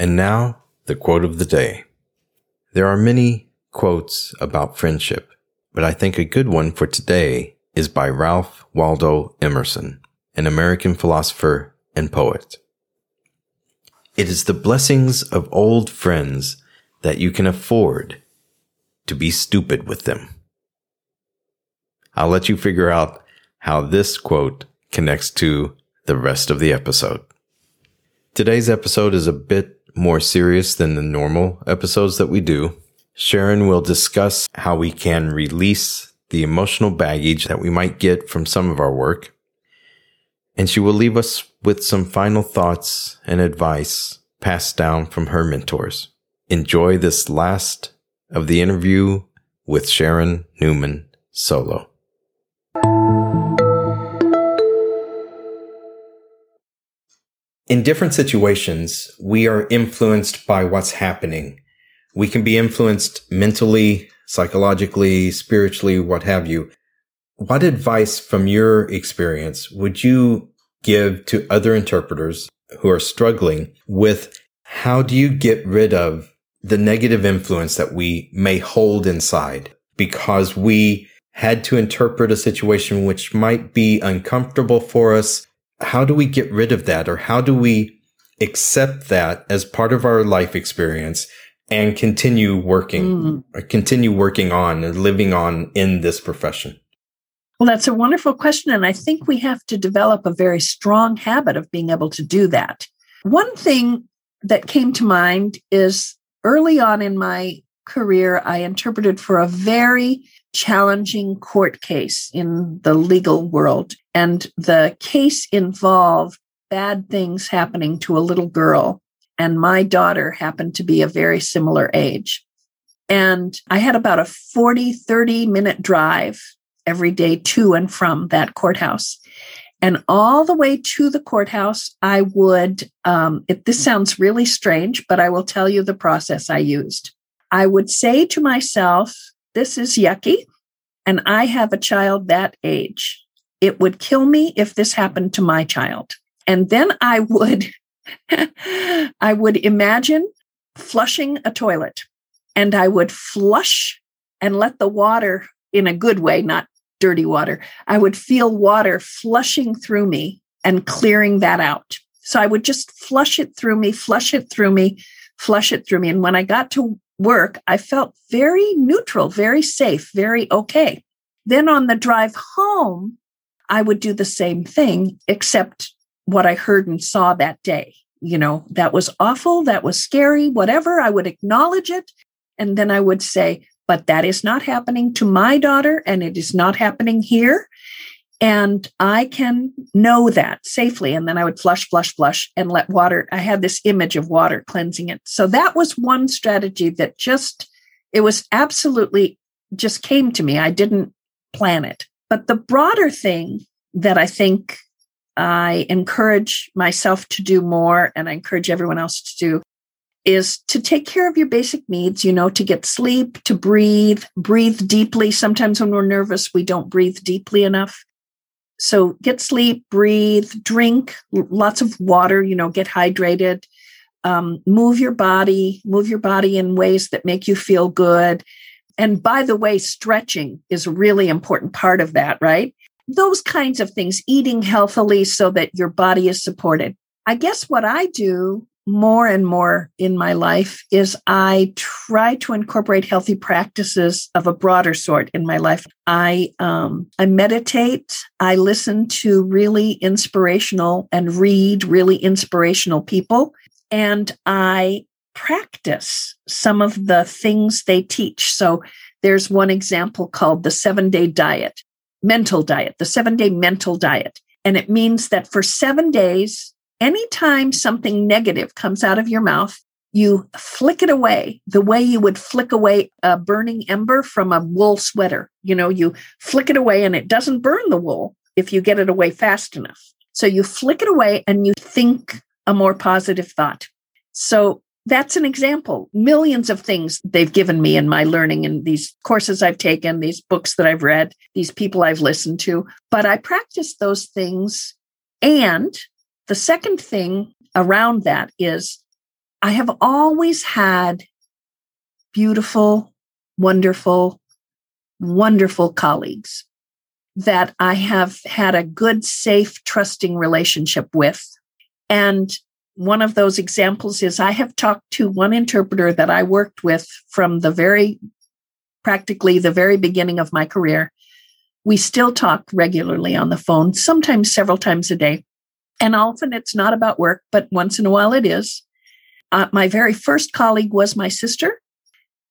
And now, the quote of the day. There are many quotes about friendship, but I think a good one for today is by Ralph Waldo Emerson, an American philosopher and poet. It is the blessings of old friends that you can afford to be stupid with them. I'll let you figure out how this quote connects to the rest of the episode. Today's episode is a bit more serious than the normal episodes that we do. Sharon will discuss how we can release the emotional baggage that we might get from some of our work. And she will leave us with some final thoughts and advice passed down from her mentors. Enjoy this last of the interview with Sharon Neumann Solow. In different situations, we are influenced by what's happening. We can be influenced mentally, psychologically, spiritually, what have you. What advice from your experience would you give to other interpreters who are struggling with how do you get rid of the negative influence that we may hold inside because we had to interpret a situation which might be uncomfortable for us how do we get rid of that or how do we accept that as part of our life experience and continue working mm. continue working on and living on in this profession well that's a wonderful question and i think we have to develop a very strong habit of being able to do that one thing that came to mind is early on in my career i interpreted for a very challenging court case in the legal world. And the case involved bad things happening to a little girl. And my daughter happened to be a very similar age. And I had about a 40, 30 minute drive every day to and from that courthouse. And all the way to the courthouse, I would, um, it, this sounds really strange, but I will tell you the process I used. I would say to myself, this is yucky. And I have a child that age. It would kill me if this happened to my child. And then I would, I would imagine flushing a toilet and I would flush and let the water in a good way, not dirty water. I would feel water flushing through me and clearing that out. So I would just flush it through me, flush it through me, flush it through me. And when I got to work, I felt very neutral, very safe, very okay. Then on the drive home, I would do the same thing, except what I heard and saw that day. You know, that was awful, that was scary, whatever. I would acknowledge it. And then I would say, but that is not happening to my daughter, and it is not happening here. And I can know that safely. And then I would flush, flush, flush and let water. I had this image of water cleansing it. So that was one strategy that just, it was absolutely just came to me. I didn't plan it. But the broader thing that I think I encourage myself to do more and I encourage everyone else to do is to take care of your basic needs, you know, to get sleep, to breathe, breathe deeply. Sometimes when we're nervous, we don't breathe deeply enough. So get sleep, breathe, drink lots of water, you know, get hydrated, um, move your body, move your body in ways that make you feel good. And by the way, stretching is a really important part of that, right? Those kinds of things, eating healthily so that your body is supported. I guess what I do more and more in my life is I try to incorporate healthy practices of a broader sort in my life. I um, I meditate. I listen to really inspirational and read really inspirational people, and I practice some of the things they teach. So there's one example called the seven day diet, mental diet, the seven day mental diet, and it means that for seven days anytime something negative comes out of your mouth, you flick it away the way you would flick away a burning ember from a wool sweater. You know, you flick it away and it doesn't burn the wool if you get it away fast enough. So you flick it away and you think a more positive thought. So that's an example. Millions of things they've given me in my learning in these courses I've taken, these books that I've read, these people I've listened to. But I practice those things. And the second thing around that is I have always had beautiful, wonderful, wonderful colleagues that I have had a good, safe, trusting relationship with. And one of those examples is I have talked to one interpreter that I worked with from the very, practically the very beginning of my career. We still talk regularly on the phone, sometimes several times a day. And often it's not about work, but once in a while it is. Uh, my very first colleague was my sister.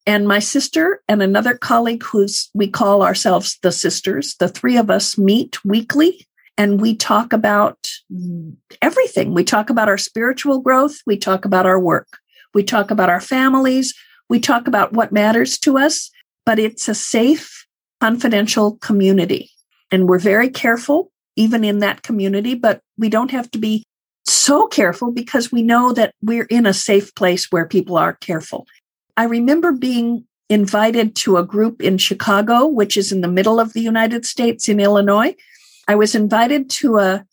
And my sister and another colleague who's we call ourselves the sisters, the three of us meet weekly and we talk about everything. We talk about our spiritual growth, we talk about our work, we talk about our families, we talk about what matters to us, but it's a safe, confidential community. And we're very careful even in that community, but we don't have to be so careful because we know that we're in a safe place where people are careful. I remember being invited to a group in Chicago, which is in the middle of the United States in Illinois. I was invited to a,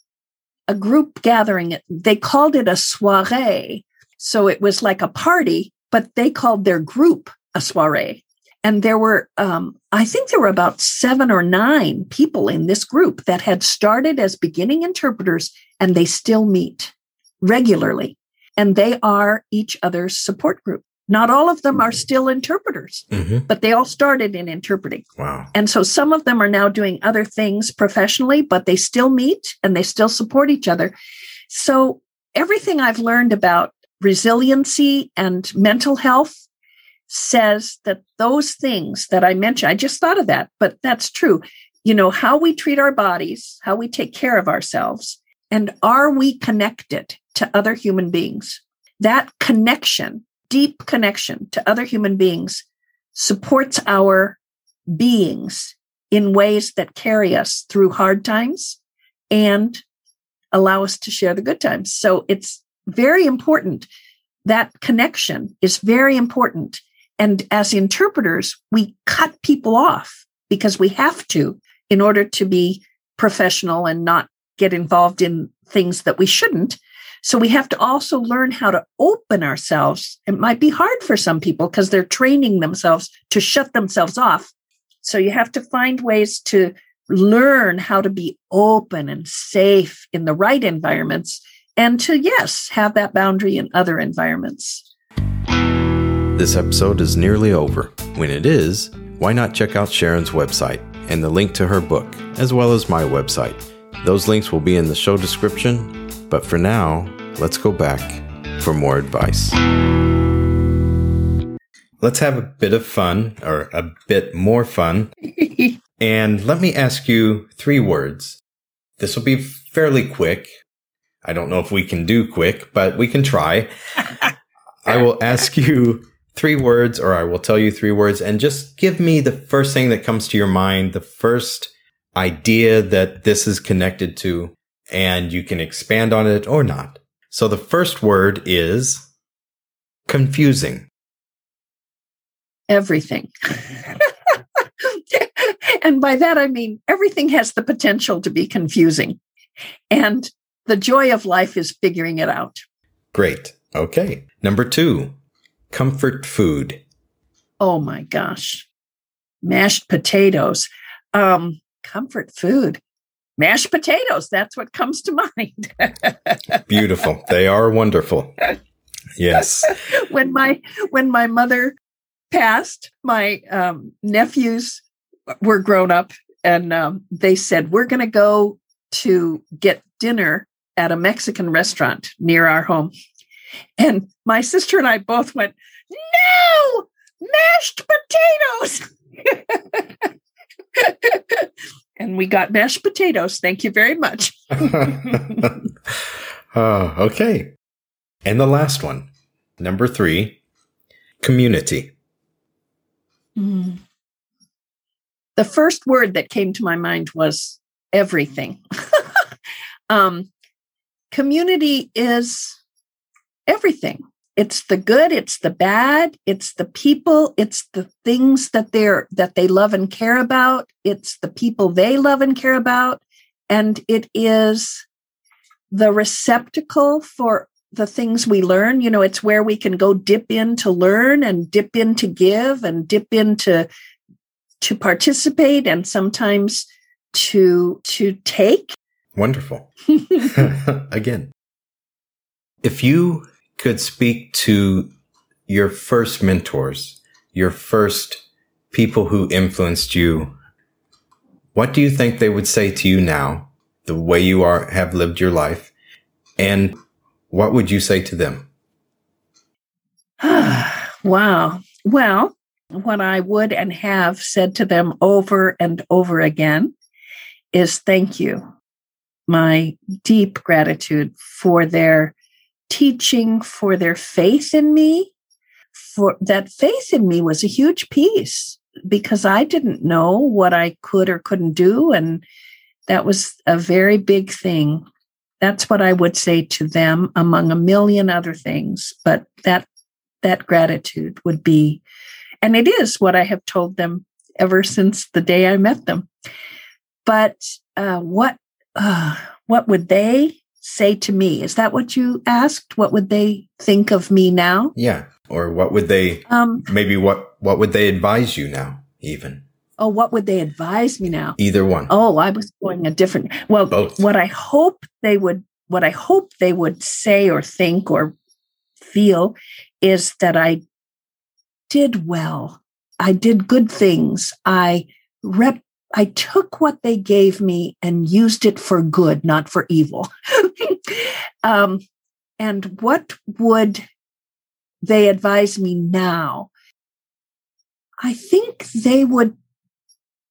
a group gathering. They called it a soiree. So it was like a party, but they called their group a soiree. And there were, um, I think there were about seven or nine people in this group that had started as beginning interpreters and they still meet regularly. And they are each other's support group. Not all of them are still interpreters, mm-hmm. but they all started in interpreting. Wow. And so some of them are now doing other things professionally, but they still meet and they still support each other. So everything I've learned about resiliency and mental health says that those things that I mentioned, I just thought of that, but that's true. You know, how we treat our bodies, how we take care of ourselves, and are we connected to other human beings? That connection, deep connection to other human beings, supports our beings in ways that carry us through hard times and allow us to share the good times. So it's very important. That connection is very important and as interpreters, we cut people off because we have to in order to be professional and not get involved in things that we shouldn't. So we have to also learn how to open ourselves. It might be hard for some people because they're training themselves to shut themselves off. So you have to find ways to learn how to be open and safe in the right environments and to, yes, have that boundary in other environments. This episode is nearly over. When it is, why not check out Sharon's website and the link to her book, as well as my website? Those links will be in the show description. But for now, let's go back for more advice. Let's have a bit of fun, or a bit more fun. and let me ask you three words. This will be fairly quick. I don't know if we can do quick, but we can try. I will ask you three words, or I will tell you three words, and just give me the first thing that comes to your mind, the first idea that this is connected to, and you can expand on it or not. So the first word is confusing. Everything. and by that, I mean everything has the potential to be confusing. And the joy of life is figuring it out. Great. Okay. Number two, Comfort food. Oh my gosh. Mashed potatoes. Um, comfort food. Mashed potatoes. That's what comes to mind. Beautiful. They are wonderful. Yes. when my when my mother passed, my um, nephews were grown up, and um, they said we're going to go to get dinner at a Mexican restaurant near our home. And my sister and I both went, No, mashed potatoes. and we got mashed potatoes. Thank you very much. Uh, okay. And the last one, number three, community. Mm. The first word that came to my mind was everything. um, community is everything. It's the good, it's the bad, it's the people, it's the things that they're that they love and care about, it's the people they love and care about, and it is the receptacle for the things we learn. You know, it's where we can go dip in to learn and dip in to give and dip into to participate and sometimes to to take. Wonderful. Again. If you could speak to your first mentors, your first people who influenced you, what do you think they would say to you now, the way you are have lived your life? And what would you say to them? wow. Well, what I would and have said to them over and over again is thank you. My deep gratitude for their teaching, for their faith in me. For that faith in me was a huge piece because I didn't know what I could or couldn't do. And that was a very big thing that's what I would say to them among a million other things. But that that gratitude would be, and it is what I have told them ever since the day I met them. But uh, what uh, what would they say to me? Is that what you asked? What would they think of me now? Yeah, or what would they? Um, maybe what what would they advise you now? Even Oh, what would they advise me now? Either one. Oh, I was going a different. Well, Both. what I hope they would, what I hope they would say or think or feel is that I did well. I did good things. I rep. I took what they gave me and used it for good, not for evil. um, and what would they advise me now? I think they would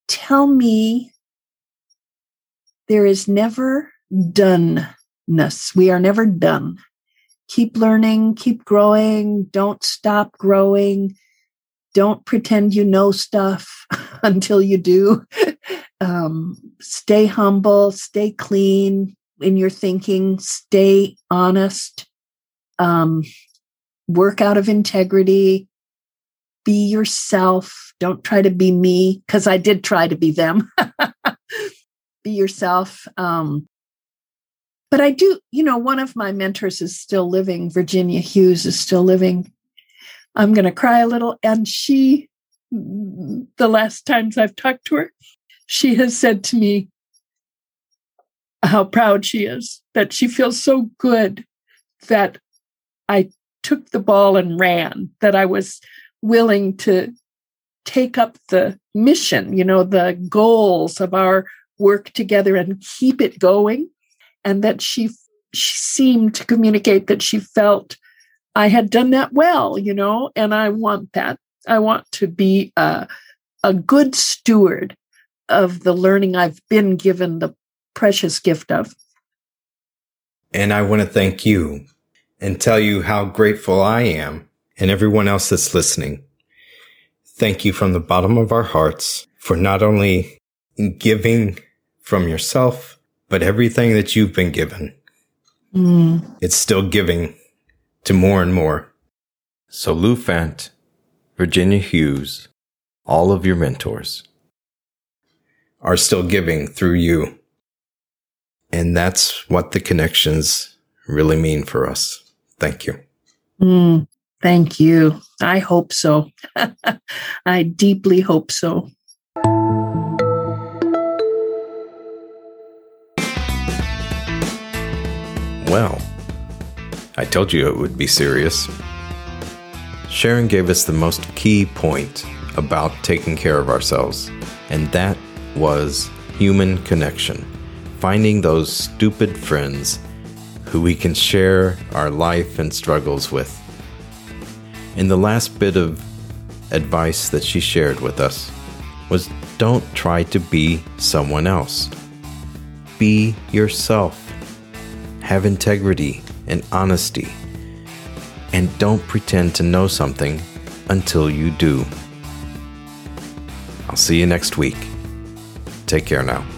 tell me there is never doneness. We are never done. Keep learning, keep growing, don't stop growing. Don't pretend you know stuff until you do. Um, stay humble, stay clean in your thinking, stay honest, um, work out of integrity, be yourself. Don't try to be me because I did try to be them. be yourself. Um, but I do, you know, one of my mentors is still living. Virginia Hughes is still living. I'm going to cry a little. And she, the last times I've talked to her, she has said to me how proud she is, that she feels so good that I took the ball and ran, that I was willing to take up the mission, you know, the goals of our work together and keep it going. And that she, she seemed to communicate that she felt I had done that well, you know, and I want that. I want to be a, a good steward of the learning I've been given the precious gift of. And I want to thank you and tell you how grateful I am and everyone else that's listening. Thank you from the bottom of our hearts for not only giving from yourself, but everything that you've been given. Mm. It's still giving to more and more. So Lou Fant, Virginia Hughes, all of your mentors are still giving through you. And that's what the connections really mean for us. Thank you. Mm. Thank you. I hope so. I deeply hope so. Well, I told you it would be serious. Sharon gave us the most key point about taking care of ourselves, and that was human connection. Finding those stupid friends who we can share our life and struggles with. And the last bit of advice that she shared with us was don't try to be someone else. Be yourself. have integrity and honesty, and don't pretend to know something until you do. I'll see you next week. Take care now.